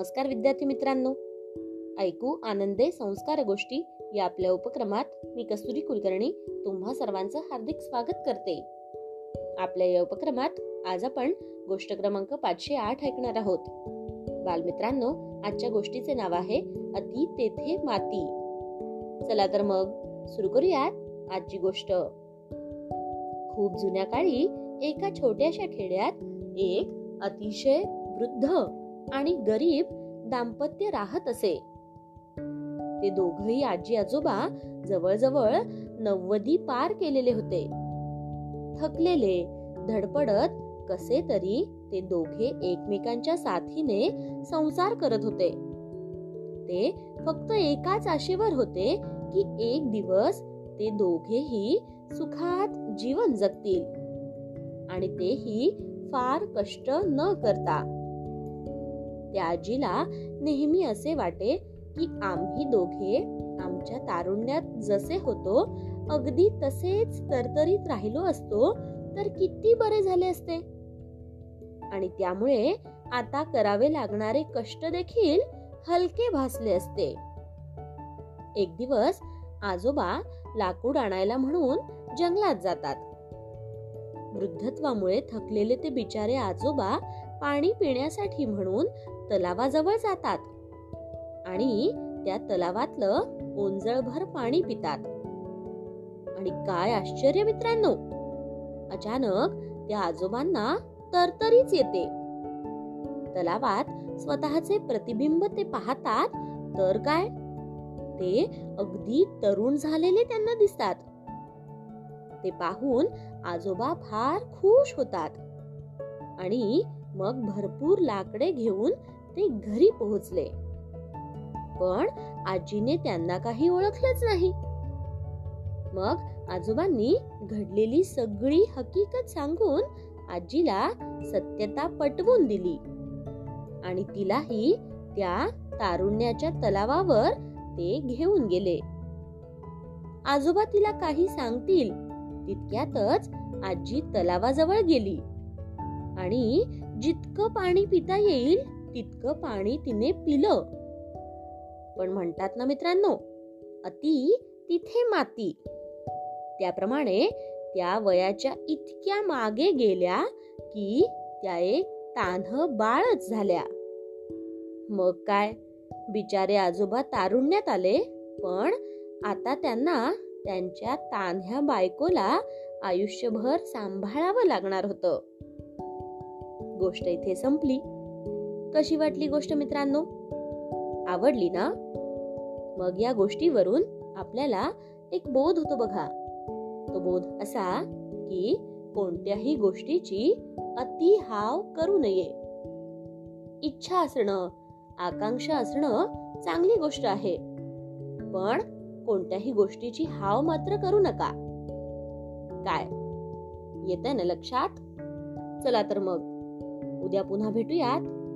नमस्कार विद्यार्थी मित्रांनो. ऐकू आनंदे संस्कार गोष्टी या आपल्या उपक्रमात मी कस्तुरी कुलकर्णी तुम्हा सर्वांचं हार्दिक स्वागत करते. आपल्या या उपक्रमात आज आपण गोष्ट क्रमांक पाचशे आठ ऐकणार आहोत. बालमित्रांनो आजच्या गोष्टीचे नाव आहे अति तेथे माती. चला तर मग सुरू करूयात आजची गोष्ट. खूप जुन्या काळी एका छोट्याशा खेड्यात एक अतिशय वृद्ध आणि गरीब दाम्पत्य राहत असे. ते दोघही आजी आजोबा जवळजवळ नव्वदी पार केलेले होते. थकलेले धडपडत कसे तरी ते दोघे एकमेकांच्या साथीने संसार करत होते. ते फक्त एकाच आशेवर होते की एक दिवस ते दोघेही सुखात जीवन जगतील. आणि तेही फार कष्ट न करता. त्या आजीला नेहमी असे वाटे की आम्ही दोघे आमच्या तारुण्यात जसे होतो अगदी तसेच तरतरीत राहिलो असतो तर किती बरे झाले असते. आणि त्यामुळे आता करावे लागणारे कष्ट देखील हलके भासले असते. एक दिवस आजोबा लाकूड आणायला म्हणून जंगलात जातात. वृद्धत्वामुळे थकलेले ते बिचारे आजोबा पाणी पिण्यासाठी म्हणून तलावाजवळ जातात. आणि त्या तलावातलं ओंजळभर पाणी पितात. आणि काय आश्चर्य मित्रांनो! अचानक त्या आजोबांना तरतरीच येते. तलावात स्वतःचे प्रतिबिंब ते पाहतात तर काय? ते अगदी तरुण झालेले त्यांना दिसतात. ते पाहून आजोबा फार खुश होतात. आणि मग भरपूर लाकडे घेऊन ते घरी पोहोचले. पण आजीने त्यांना काही ओळखलंच नाही. मग आजोबांनी घडलेली सगळी हकीकत सांगून आजीला सत्यता पटवून दिली. आणि तिलाही त्या तारुण्याच्या तलावावर ते घेऊन गेले. आजोबा तिला काही सांगतील तितक्यातच आजी तलावाजवळ गेली. आणि जितकं पाणी पिता येईल तितकं पाणी तिने पिलं. पण म्हणतात ना मित्रांनो अति तिथे माती. त्याप्रमाणे त्या वयाच्या इतक्या मागे गेल्या की त्या एक तान्ह बाळच झाल्या. मग काय? बिचारे आजोबा तारुण्यात आले पण आता त्यांना त्यांच्या तान्ह्या बायकोला आयुष्यभर सांभाळावं लागणार होतं. गोष्ट इथे संपली. कशी वाटली गोष्ट मित्रांनो? आवडली ना? मग या गोष्टीवरून आपल्याला एक बोध होतो बघा. तो बोध असा की कोणत्याही गोष्टीची अति हाव करू नये. इच्छा असणं आकांक्षा असणं चांगली गोष्ट आहे. पण कोणत्याही गोष्टीची हाव मात्र करू नका. काय? येत ना लक्षात? चला तर मग. उद्या पुन्हा भेटूयात.